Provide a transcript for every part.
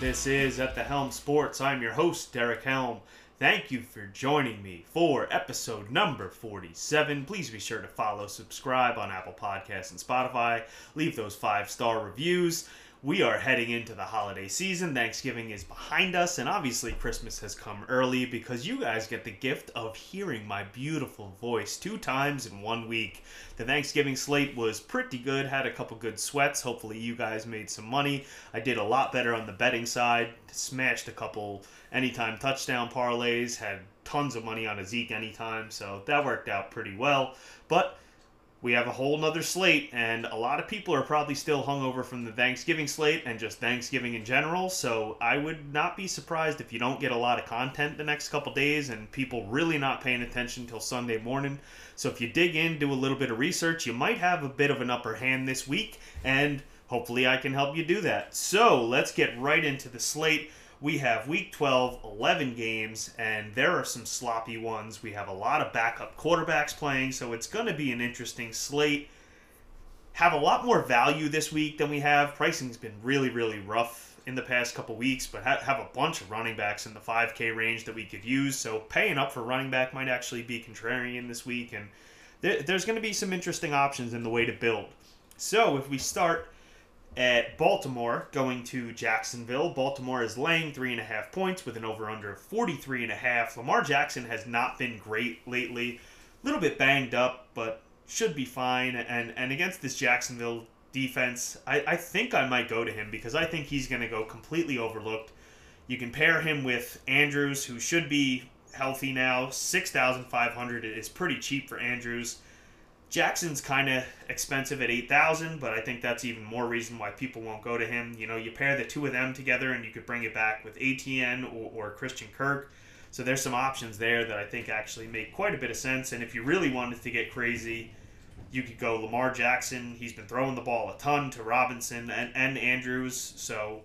This is At the Helm Sports. I'm your host, Derek Helm. Thank you for joining me for episode number 47. Please be sure to follow, subscribe on Apple Podcasts and Spotify. Leave those five star reviews. We are heading into the holiday season. Thanksgiving is behind us, and obviously, Christmas has come early because you guys get the gift of hearing my beautiful voice two times in one week. The Thanksgiving slate was pretty good, had a couple good sweats. Hopefully, you guys made some money. I did a lot better on the betting side, smashed a couple anytime touchdown parlays, had tons of money on a Zeke anytime, so that worked out pretty well. But we have a whole nother slate, and a lot of people are probably still hungover from the Thanksgiving slate and just Thanksgiving in general. So I would not be surprised if you don't get a lot of content the next couple days and people really not paying attention till Sunday morning. So if you dig in, do a little bit of research, you might have a bit of an upper hand this week, and hopefully I can help you do that. So let's get right into the slate we have week 12, 11 games, and there are some sloppy ones. We have a lot of backup quarterbacks playing, so it's going to be an interesting slate. Have a lot more value this week than we have. Pricing's been really, really rough in the past couple weeks, but ha- have a bunch of running backs in the 5K range that we could use. So paying up for running back might actually be contrarian this week, and th- there's going to be some interesting options in the way to build. So if we start at Baltimore going to Jacksonville. Baltimore is laying three and a half points with an over under 43 and a half. Lamar Jackson has not been great lately. A little bit banged up, but should be fine. And and against this Jacksonville defense, I, I think I might go to him because I think he's going to go completely overlooked. You can pair him with Andrews, who should be healthy now. 6,500 is pretty cheap for Andrews. Jackson's kind of expensive at 8000 but I think that's even more reason why people won't go to him. You know, you pair the two of them together and you could bring it back with Etienne or, or Christian Kirk. So there's some options there that I think actually make quite a bit of sense. And if you really wanted to get crazy, you could go Lamar Jackson. He's been throwing the ball a ton to Robinson and, and Andrews. So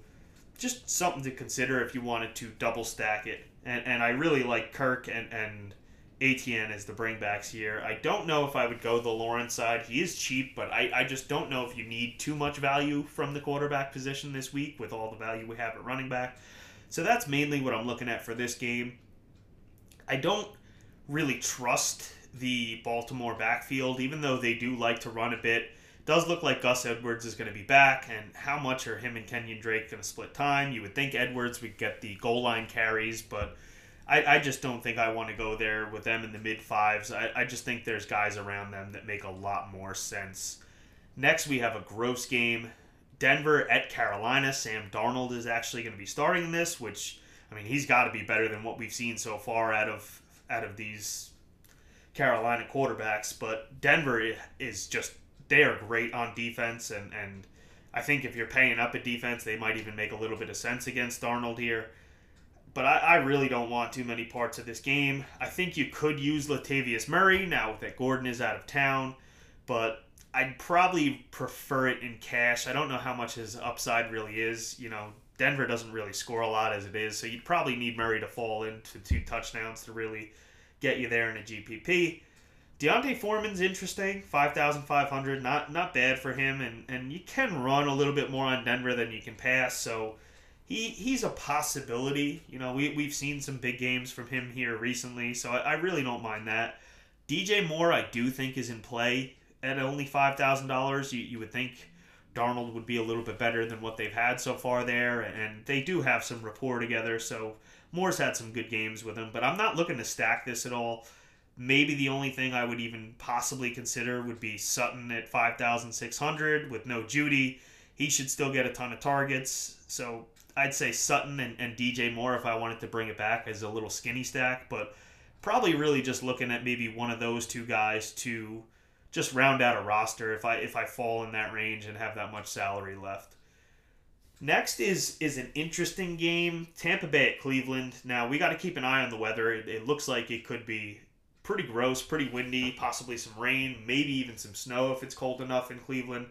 just something to consider if you wanted to double stack it. And, and I really like Kirk and, and Etienne as the bringbacks here. I don't know if I would go the Lawrence side. He is cheap, but I, I just don't know if you need too much value from the quarterback position this week with all the value we have at running back. So that's mainly what I'm looking at for this game. I don't really trust the Baltimore backfield, even though they do like to run a bit. Does look like Gus Edwards is going to be back, and how much are him and Kenyon Drake going to split time? You would think Edwards would get the goal line carries, but I, I just don't think I want to go there with them in the mid fives. I, I just think there's guys around them that make a lot more sense. Next, we have a gross game. Denver at Carolina. Sam Darnold is actually going to be starting this, which I mean he's got to be better than what we've seen so far out of out of these Carolina quarterbacks. But Denver is just they are great on defense, and and I think if you're paying up at defense, they might even make a little bit of sense against Darnold here but I, I, really don't want too many parts of this game. I think you could use Latavius Murray now that Gordon is out of town, but I'd probably prefer it in cash. I don't know how much his upside really is. You know, Denver doesn't really score a lot as it is, so you'd probably need Murray to fall into two touchdowns to really get you there in a GPP. D'Onta Foreman's interesting, five thousand five hundred, not not bad for him, and and you can run a little bit more on Denver than you can pass, so he he's a possibility. You know, we we've seen some big games from him here recently, so I, I really don't mind that. DJ Moore, I do think is in play at only five thousand dollars. You you would think Darnold would be a little bit better than what they've had so far there, and they do have some rapport together. So Moore's had some good games with him, but I'm not looking to stack this at all. Maybe the only thing I would even possibly consider would be Sutton at 5,600 with no Jeudy. He should still get a ton of targets. So I'd say Sutton and, and DJ Moore if I wanted to bring it back as a little skinny stack, but probably really just looking at maybe one of those two guys to just round out a roster if I if I fall in that range and have that much salary left. Next is is an interesting game, Tampa Bay at Cleveland. Now we got to keep an eye on the weather. It, it looks like it could be pretty gross, pretty windy, possibly some rain, maybe even some snow if it's cold enough in Cleveland.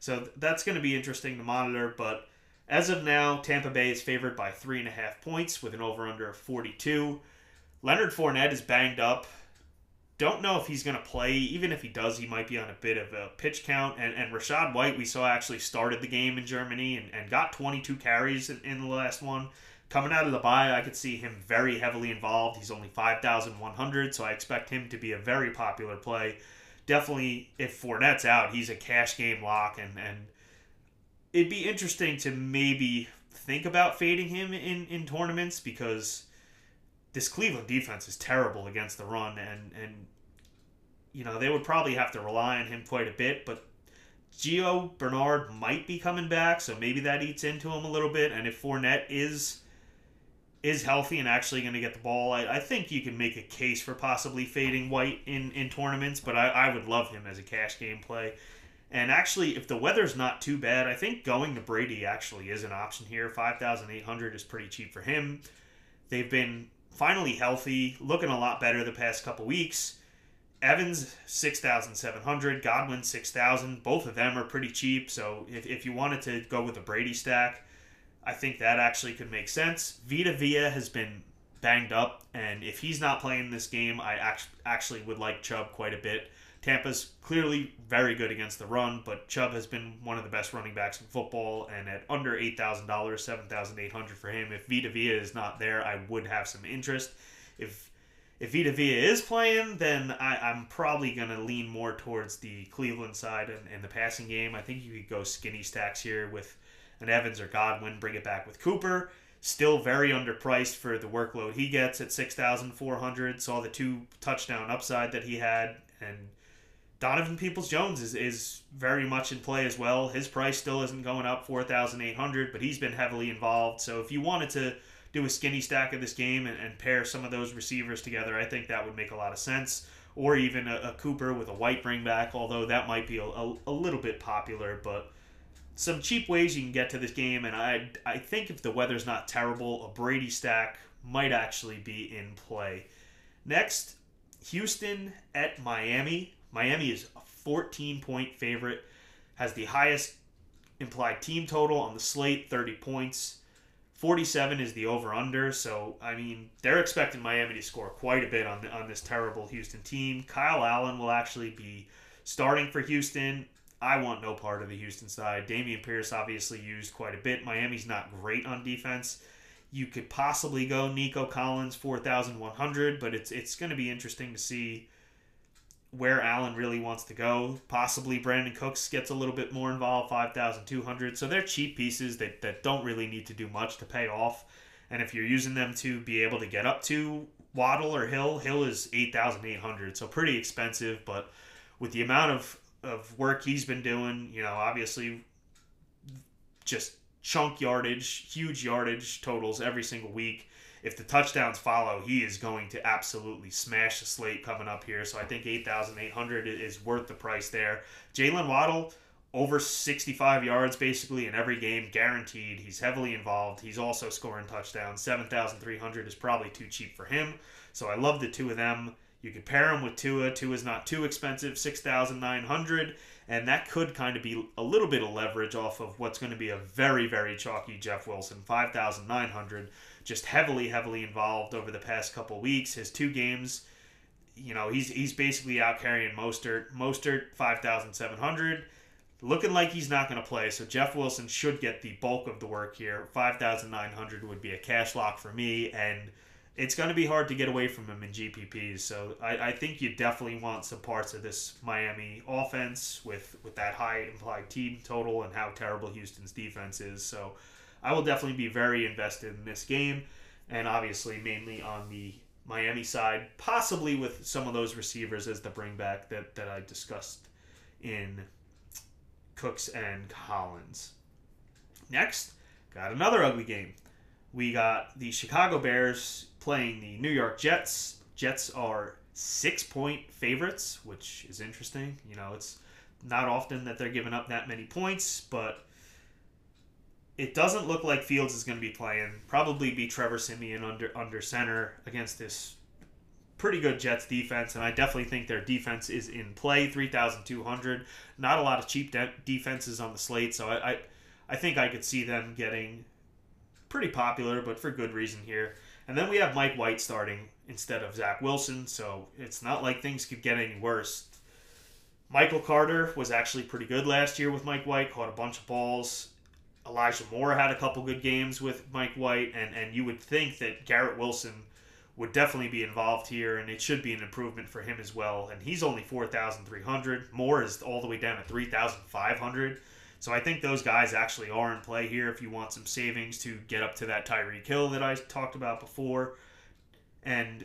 So that's going to be interesting to monitor, but as of now, Tampa Bay is favored by three and a half points with an over under of 42. Leonard Fournette is banged up. don't know if he's going to play. Even if he does, he might be on a bit of a pitch count. And, and Rachaad White, we saw actually started the game in Germany and, and got 22 carries in, in the last one. Coming out of the bye, I could see him very heavily involved. He's only 5,100, so I expect him to be a very popular play. Definitely, if Fournette's out, he's a cash game lock, and, and it'd be interesting to maybe think about fading him in, in tournaments because this Cleveland defense is terrible against the run, and and you know they would probably have to rely on him quite a bit. But Gio Bernard might be coming back, so maybe that eats into him a little bit. And if Fournette is is healthy and actually going to get the ball, I, I think you can make a case for possibly fading White in, in tournaments. But I, I would love him as a cash game play. And actually, if the weather's not too bad, I think going to Brady actually is an option here. 5,800 is pretty cheap for him. They've been finally healthy, looking a lot better the past couple weeks. Evans, 6,700. Godwin, 6,000. Both of them are pretty cheap. So if, if you wanted to go with a Brady stack, I think that actually could make sense. Vita Vea has been banged up, and if he's not playing this game, I actually would like Chubb quite a bit. Tampa's clearly very good against the run, but Chubb has been one of the best running backs in football, and at under eight thousand dollars, seven thousand eight hundred for him. If Vita Vea is not there, I would have some interest. If if Vita Vea is playing, then I, am probably going to lean more towards the Cleveland side and, and the passing game. I think you could go skinny stacks here with an Evans or Godwin, bring it back with Cooper. Still very underpriced for the workload he gets at 6,400. Saw the two touchdown upside that he had, and Donovan Peoples Jones is, is very much in play as well. His price still isn't going up 4,800, but he's been heavily involved. So if you wanted to do a skinny stack of this game and, and pair some of those receivers together, I think that would make a lot of sense. Or even a, a Cooper with a white bring back, although that might be a, a, a little bit popular. But some cheap ways you can get to this game, and I, I think if the weather's not terrible, a Brady stack might actually be in play. Next, Houston at Miami. Miami is a 14 point favorite, has the highest implied team total on the slate, 30 points. 47 is the over under, so I mean, they're expecting Miami to score quite a bit on, the, on this terrible Houston team. Kyle Allen will actually be starting for Houston. I want no part of the Houston side. Dameon Pierce obviously used quite a bit. Miami's not great on defense. You could possibly go Nico Collins 4,100, but it's it's going to be interesting to see where Allen really wants to go. Possibly Brandin Cooks gets a little bit more involved, 5,200. So they're cheap pieces that, that don't really need to do much to pay off. And if you're using them to be able to get up to Waddle or Hill, Hill is 8,800. So pretty expensive, but with the amount of, of work he's been doing, you know, obviously just chunk yardage, huge yardage totals every single week if the touchdowns follow, he is going to absolutely smash the slate coming up here. So I think 8,800 is worth the price there. Jaylen Waddle, over 65 yards basically in every game, guaranteed. He's heavily involved. He's also scoring touchdowns. 7,300 is probably too cheap for him. So I love the two of them. You could pair them with Tua. Tua is not too expensive, 6,900. And that could kind of be a little bit of leverage off of what's going to be a very, very chalky Jeff Wilson, 5,900 just heavily, heavily involved over the past couple weeks. His two games, you know, he's he's basically out carrying Mostert. Mostert five thousand seven hundred, looking like he's not going to play. So Jeff Wilson should get the bulk of the work here. Five thousand nine hundred would be a cash lock for me, and it's going to be hard to get away from him in GPPs. So I, I think you definitely want some parts of this Miami offense with with that high implied team total and how terrible Houston's defense is. So I will definitely be very invested in this game, and obviously mainly on the Miami side, possibly with some of those receivers as the bringback that, that I discussed in Cooks and Collins. Next, got another ugly game. We got the Chicago Bears playing the New York Jets. Jets are six point favorites, which is interesting. You know, it's not often that they're giving up that many points, but it doesn't look like Fields is going to be playing. Probably be Trevor Siemian under under center against this pretty good Jets defense, and I definitely think their defense is in play. Three thousand two hundred. Not a lot of cheap de- defenses on the slate, so I, I I think I could see them getting pretty popular, but for good reason here. And then we have Mike White starting instead of Zach Wilson, so it's not like things could get any worse. Michael Carter was actually pretty good last year with Mike White, caught a bunch of balls. Elijah Moore had a couple good games with Mike White, and, and you would think that Garrett Wilson would definitely be involved here, and it should be an improvement for him as well. And he's only 4,300. Moore is all the way down at 3,500. So I think those guys actually are in play here if you want some savings to get up to that Tyreek Hill that I talked about before. And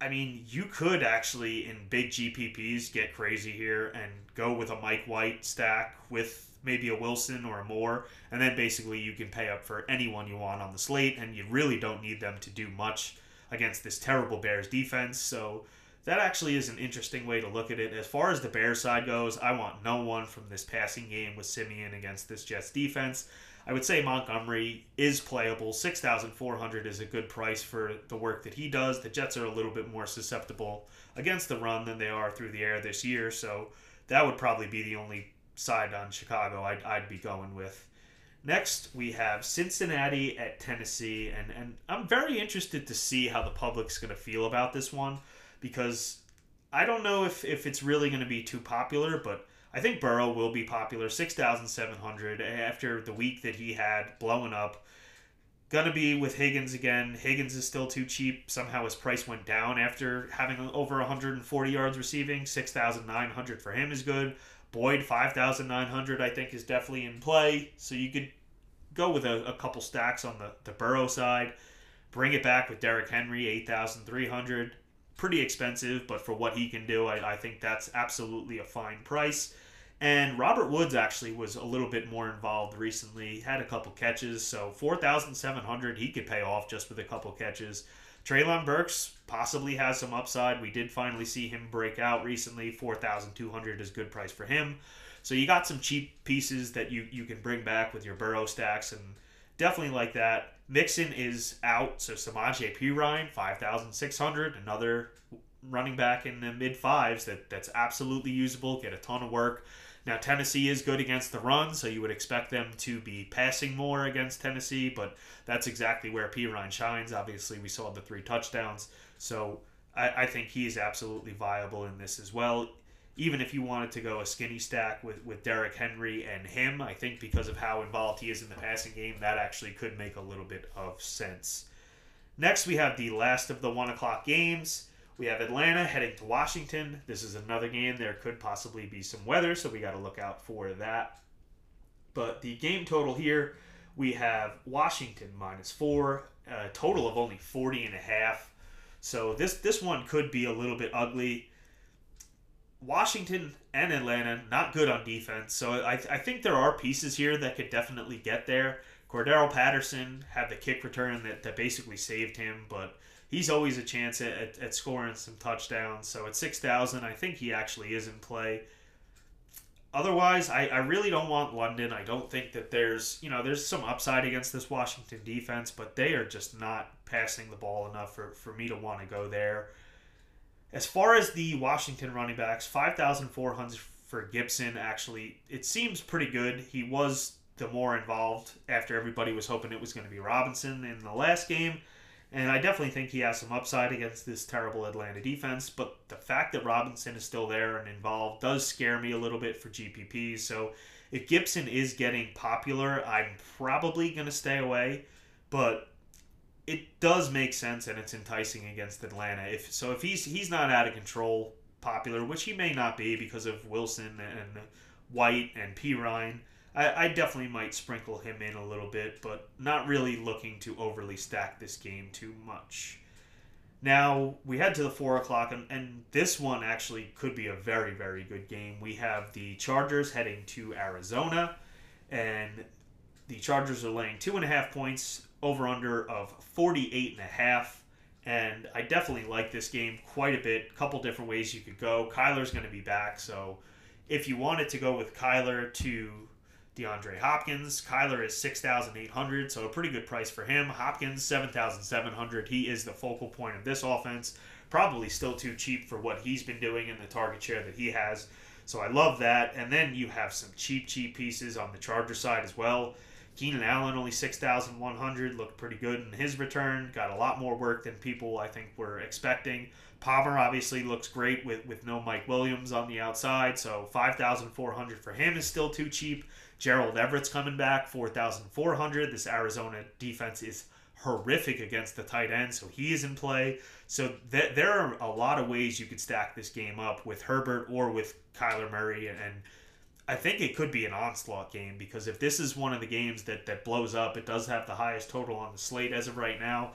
I mean, you could actually in big GPPs get crazy here and go with a Mike White stack with maybe a Wilson or a Moore, and then basically you can pay up for anyone you want on the slate, and you really don't need them to do much against this terrible Bears defense. So that actually is an interesting way to look at it. As far as the Bears side goes, I want no one from this passing game with Siemian against this Jets defense. I would say Montgomery is playable. 6,400 is a good price for the work that he does. The Jets are a little bit more susceptible against the run than they are through the air this year, so that would probably be the only side on Chicago I'd, I'd be going with. Next, we have Cincinnati at Tennessee, and, and I'm very interested to see how the public's going to feel about this one because I don't know if, if it's really going to be too popular, but I think Burrow will be popular. 6,700 after the week that he had blowing up. Gonna be with Higgins again. Higgins is still too cheap. Somehow his price went down after having over 140 yards receiving. 6,900 for him is good. Boyd 5,900 I think is definitely in play. So you could go with a, a couple stacks on the, the Burrow side. Bring it back with Derrick Henry 8,300. Pretty expensive, but for what he can do, I, I think that's absolutely a fine price. And Robert Woods actually was a little bit more involved recently. Had a couple catches, so 4,700 he could pay off just with a couple catches. Treylon Burks possibly has some upside. We did finally see him break out recently. 4,200 is a good price for him. So you got some cheap pieces that you, you can bring back with your Burrow stacks and definitely like that. Mixon is out, so Samaje Perine, 5,600, another running back in the mid fives that, that's absolutely usable, get a ton of work. Now, Tennessee is good against the run, so you would expect them to be passing more against Tennessee, but that's exactly where Perine shines. Obviously, we saw the three touchdowns, so I, I think he is absolutely viable in this as well. Even if you wanted to go a skinny stack with, with Derrick Henry and him, I think because of how involved he is in the passing game, that actually could make a little bit of sense. Next, we have the last of the one o'clock games. We have Atlanta heading to Washington. This is another game. There could possibly be some weather, so we got to look out for that. But the game total here, we have Washington minus four, a total of only 40 and a half. So this this one could be a little bit ugly. Washington and Atlanta not good on defense, so I, I think there are pieces here that could definitely get there. Cordarrelle Patterson had the kick return that, that basically saved him, but he's always a chance at, at, at scoring some touchdowns. So at 6,000, I think he actually is in play. Otherwise, I, I really don't want London. I don't think that there's, you know, there's some upside against this Washington defense, but they are just not passing the ball enough for, for me to want to go there. As far as the Washington running backs, 5,400 for Gibson, actually, it seems pretty good. He was the more involved after everybody was hoping it was going to be Robinson in the last game. And I definitely think he has some upside against this terrible Atlanta defense. But the fact that Robinson is still there and involved does scare me a little bit for GPPs. So if Gibson is getting popular, I'm probably going to stay away. But it does make sense and it's enticing against Atlanta. If so, if he's he's not out of control, popular, which he may not be because of Wilson and White and Perine. I, I definitely might sprinkle him in a little bit, but not really looking to overly stack this game too much. Now we head to the four o'clock, and, and this one actually could be a very, very good game. We have the Chargers heading to Arizona, and the Chargers are laying two and a half points over under of 48 and a half. And I definitely like this game quite a bit. A couple different ways you could go. Kyler's going to be back, so if you wanted to go with Kyler to DeAndre Hopkins. Kyler is 6,800, so a pretty good price for him. Hopkins, 7,700. He is the focal point of this offense. Probably still too cheap for what he's been doing in the target share that he has. So I love that. And then you have some cheap, cheap pieces on the Charger side as well. Keenan Allen only 6,100 looked pretty good in his return. Got a lot more work than people I think were expecting. Palmer obviously looks great with, with no Mike Williams on the outside, so 5,400 for him is still too cheap. Gerald Everett's coming back, 4,400. This Arizona defense is horrific against the tight end, so he is in play. So th- there are a lot of ways you could stack this game up with Herbert or with Kyler Murray, and, and I think it could be an onslaught game because if this is one of the games that, that blows up, it does have the highest total on the slate as of right now.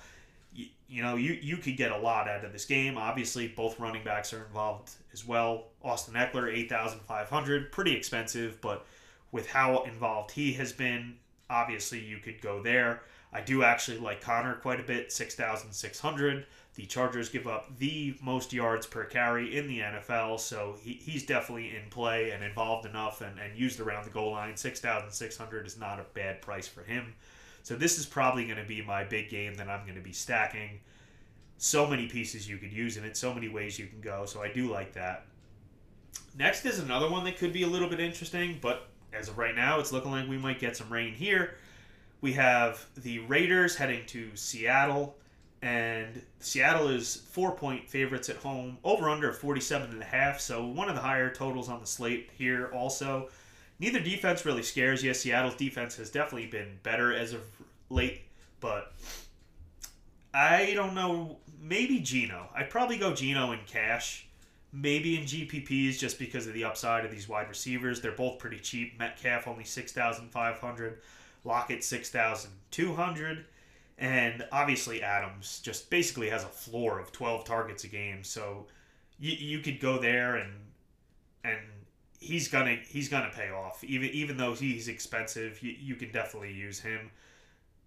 You, you know, you, you could get a lot out of this game. Obviously, both running backs are involved as well. Austin Ekeler, 8,500, pretty expensive, but with how involved he has been, obviously you could go there. I do actually like Conner quite a bit, 6,600. The Chargers give up the most yards per carry in the NFL, so he, he's definitely in play and involved enough and, and used around the goal line. 6,600 is not a bad price for him. So this is probably going to be my big game that I'm going to be stacking. So many pieces you could use in it, so many ways you can go, so I do like that. Next is another one that could be a little bit interesting, but as of right now, it's looking like we might get some rain here. We have the Raiders heading to Seattle, and Seattle is four point favorites at home, over under 47 and a half, so one of the higher totals on the slate here also. Neither defense really scares you. Seattle's defense has definitely been better as of late, but I don't know. Maybe Geno. I'd probably go Geno in cash maybe in GPPs just because of the upside of these wide receivers. They're both pretty cheap. Metcalf only 6,500, Lockett 6,200, and obviously Adams just basically has a floor of 12 targets a game. So you, you could go there and and he's gonna he's gonna pay off. Even even though he's expensive, you, you can definitely use him.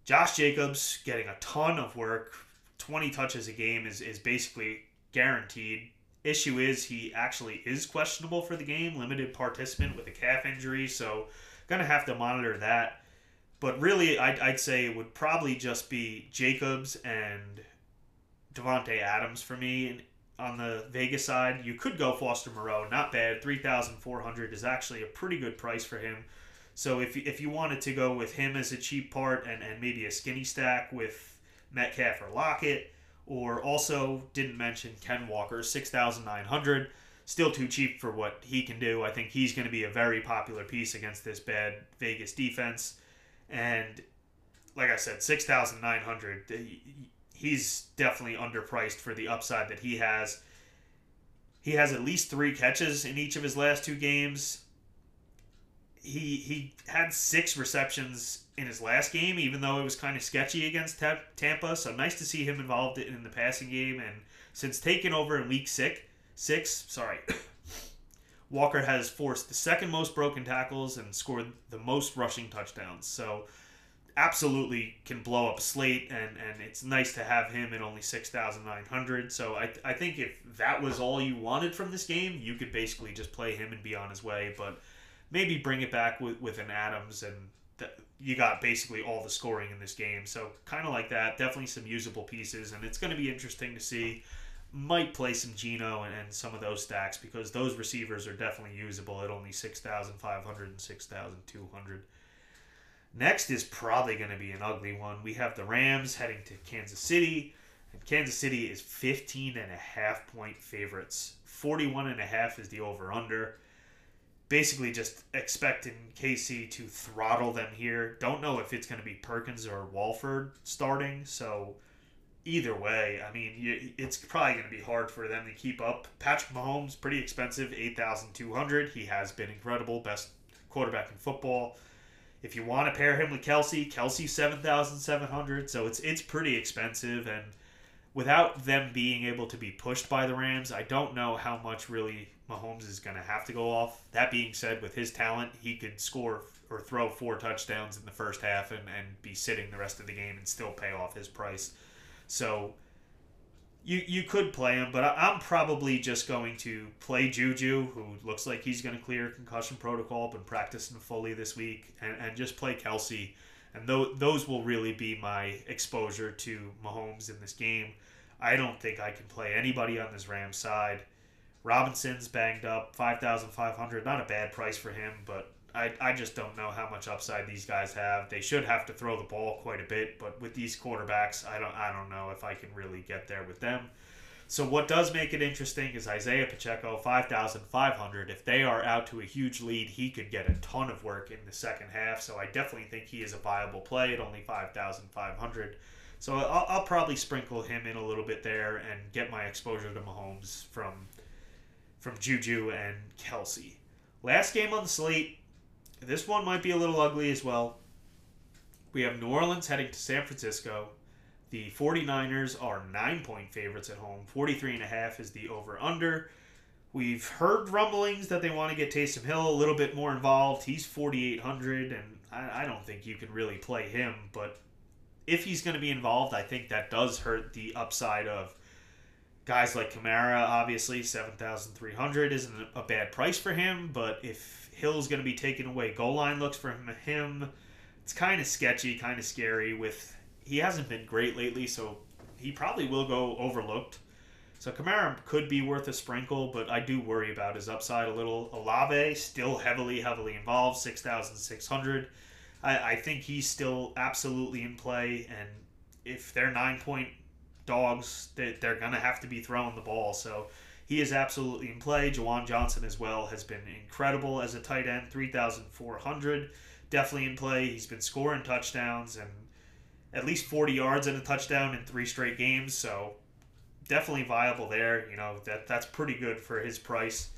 Josh Jacobs getting a ton of work, 20 touches a game is, is basically guaranteed issue is he actually is questionable for the game, limited participant with a calf injury, so gonna have to monitor that. But really, I'd, I'd say it would probably just be Jacobs and Davante Adams for me on the Vegas side. You could go Foster Moreau, not bad. Three thousand four hundred is actually a pretty good price for him. So if if you wanted to go with him as a cheap part and, and maybe a skinny stack with Metcalf or Lockett, or also didn't mention Ken Walker, 6,900. Still too cheap for what he can do. I think he's going to be a very popular piece against this bad Vegas defense. And like I said, 6,900. He's definitely underpriced for the upside that he has. He has at least three catches in each of his last two games. He he had six receptions in his last game, even though it was kind of sketchy against Tampa. So nice to see him involved in the passing game. And since taking over in week six, six, sorry, Walker has forced the second most broken tackles and scored the most rushing touchdowns. So absolutely can blow up slate, and, and it's nice to have him at only 6,900. So I, I think if that was all you wanted from this game, you could basically just play him and be on his way. But maybe bring it back with, with an Adams and you got basically all the scoring in this game. So kind of like that, definitely some usable pieces, and it's going to be interesting to see. Might play some Geno and, and some of those stacks because those receivers are definitely usable at only 6,500 and 6,200. Next is probably going to be an ugly one. We have the Rams heading to Kansas City. And Kansas City is 15 and a half point favorites. 41 and a half is the over under basically just expecting KC to throttle them here. Don't know if it's going to be Perkins or Wolford starting. So either way, I mean, it's probably going to be hard for them to keep up. Patrick Mahomes, pretty expensive, eight thousand two hundred. He has been incredible, best quarterback in football. If you want to pair him with Kelsey, Kelce seven thousand seven hundred. So it's it's pretty expensive and without them being able to be pushed by the Rams, I don't know how much really Mahomes is going to have to go off. That being said, with his talent, he could score or throw four touchdowns in the first half and, and be sitting the rest of the game and still pay off his price. So you you could play him, but I, am probably just going to play Juju, who looks like he's going to clear concussion protocol, been practicing fully this week, and, and just play Kelce. And th- those will really be my exposure to Mahomes in this game. I don't think I can play anybody on this Rams side. Robinson's banged up, five thousand five hundred. Not a bad price for him, but I, I just don't know how much upside these guys have. They should have to throw the ball quite a bit, but with these quarterbacks, I don't I don't know if I can really get there with them. So what does make it interesting is Isaiah Pacheco, 5,500. If they are out to a huge lead, he could get a ton of work in the second half. So I definitely think he is a viable play at only 5,500. So I'll, I'll probably sprinkle him in a little bit there and get my exposure to Mahomes from from Juju and Kelce. Last game on the slate. This one might be a little ugly as well. We have New Orleans heading to San Francisco. The 49ers are nine point favorites at home. 43 and a half is the over under. We've heard rumblings that they want to get Taysom Hill a little bit more involved. He's 4,800, and I, I don't think you can really play him. But if he's going to be involved, I think that does hurt the upside of guys like Kamara. Obviously, 7,300 isn't a bad price for him. But if Hill's going to be taking away goal line looks from him, it's kind of sketchy, kind of scary with he hasn't been great lately, so he probably will go overlooked. So Kamara could be worth a sprinkle, but I do worry about his upside a little. Olave still heavily, heavily involved, six thousand six hundred. I, I think he's still absolutely in play, and if they're nine point dogs, they, they're gonna have to be throwing the ball. So he is absolutely in play. Juwan Johnson as well has been incredible as a tight end, three thousand four hundred. Definitely in play. He's been scoring touchdowns and at least 40 yards and a touchdown in three straight games. So definitely viable there. You know that that's pretty good for his price.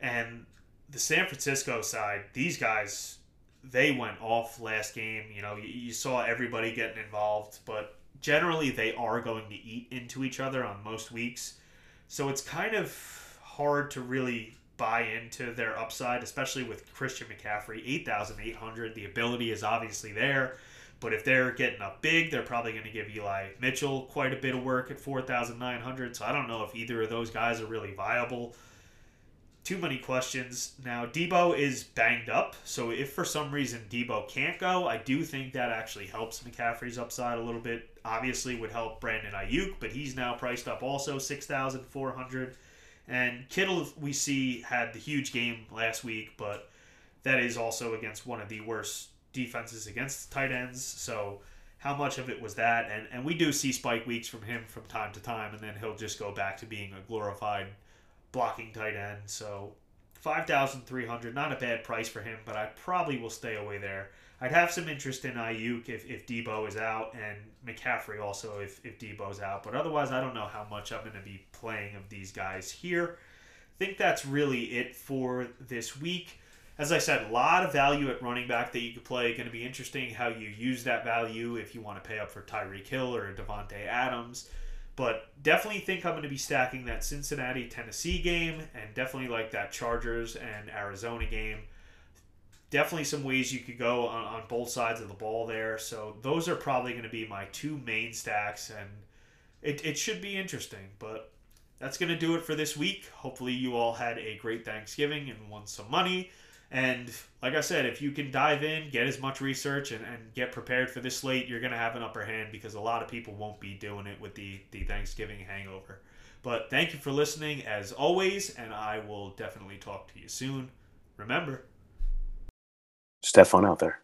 And the San Francisco side, these guys, they went off last game. You know, you, you saw everybody getting involved, but generally they are going to eat into each other on most weeks. So it's kind of hard to really buy into their upside, especially with Christian McCaffrey, 8,800. The ability is obviously there. But if they're getting up big, they're probably going to give Eli Mitchell quite a bit of work at 4,900. So I don't know if either of those guys are really viable. Too many questions. Now, Deebo is banged up. So if for some reason Deebo can't go, I do think that actually helps McCaffrey's upside a little bit. Obviously, would help Brandon Aiyuk, but he's now priced up also 6,400. And Kittle, we see, had the huge game last week, but that is also against one of the worst defenses against tight ends. So how much of it was that? And and we do see spike weeks from him from time to time, and then he'll just go back to being a glorified blocking tight end. So five thousand three hundred, not a bad price for him, but I probably will stay away there. I'd have some interest in Aiyuk if, if Deebo is out, and McCaffrey also if, if Deebo's out. But otherwise, I don't know how much I'm going to be playing of these guys here. I think that's really it for this week as I said, a lot of value at running back that you could play. Going to be interesting how you use that value if you want to pay up for Tyreek Hill or Davante Adams. But definitely think I'm going to be stacking that Cincinnati Tennessee game and definitely like that Chargers and Arizona game. Definitely some ways you could go on, on both sides of the ball there. So those are probably going to be my two main stacks, and it, it should be interesting. But that's going to do it for this week. Hopefully, you all had a great Thanksgiving and won some money. And like I said, if you can dive in, get as much research, and, and get prepared for this slate, you're going to have an upper hand because a lot of people won't be doing it with the, the Thanksgiving hangover. But thank you for listening as always, and I will definitely talk to you soon. Remember, fun out there.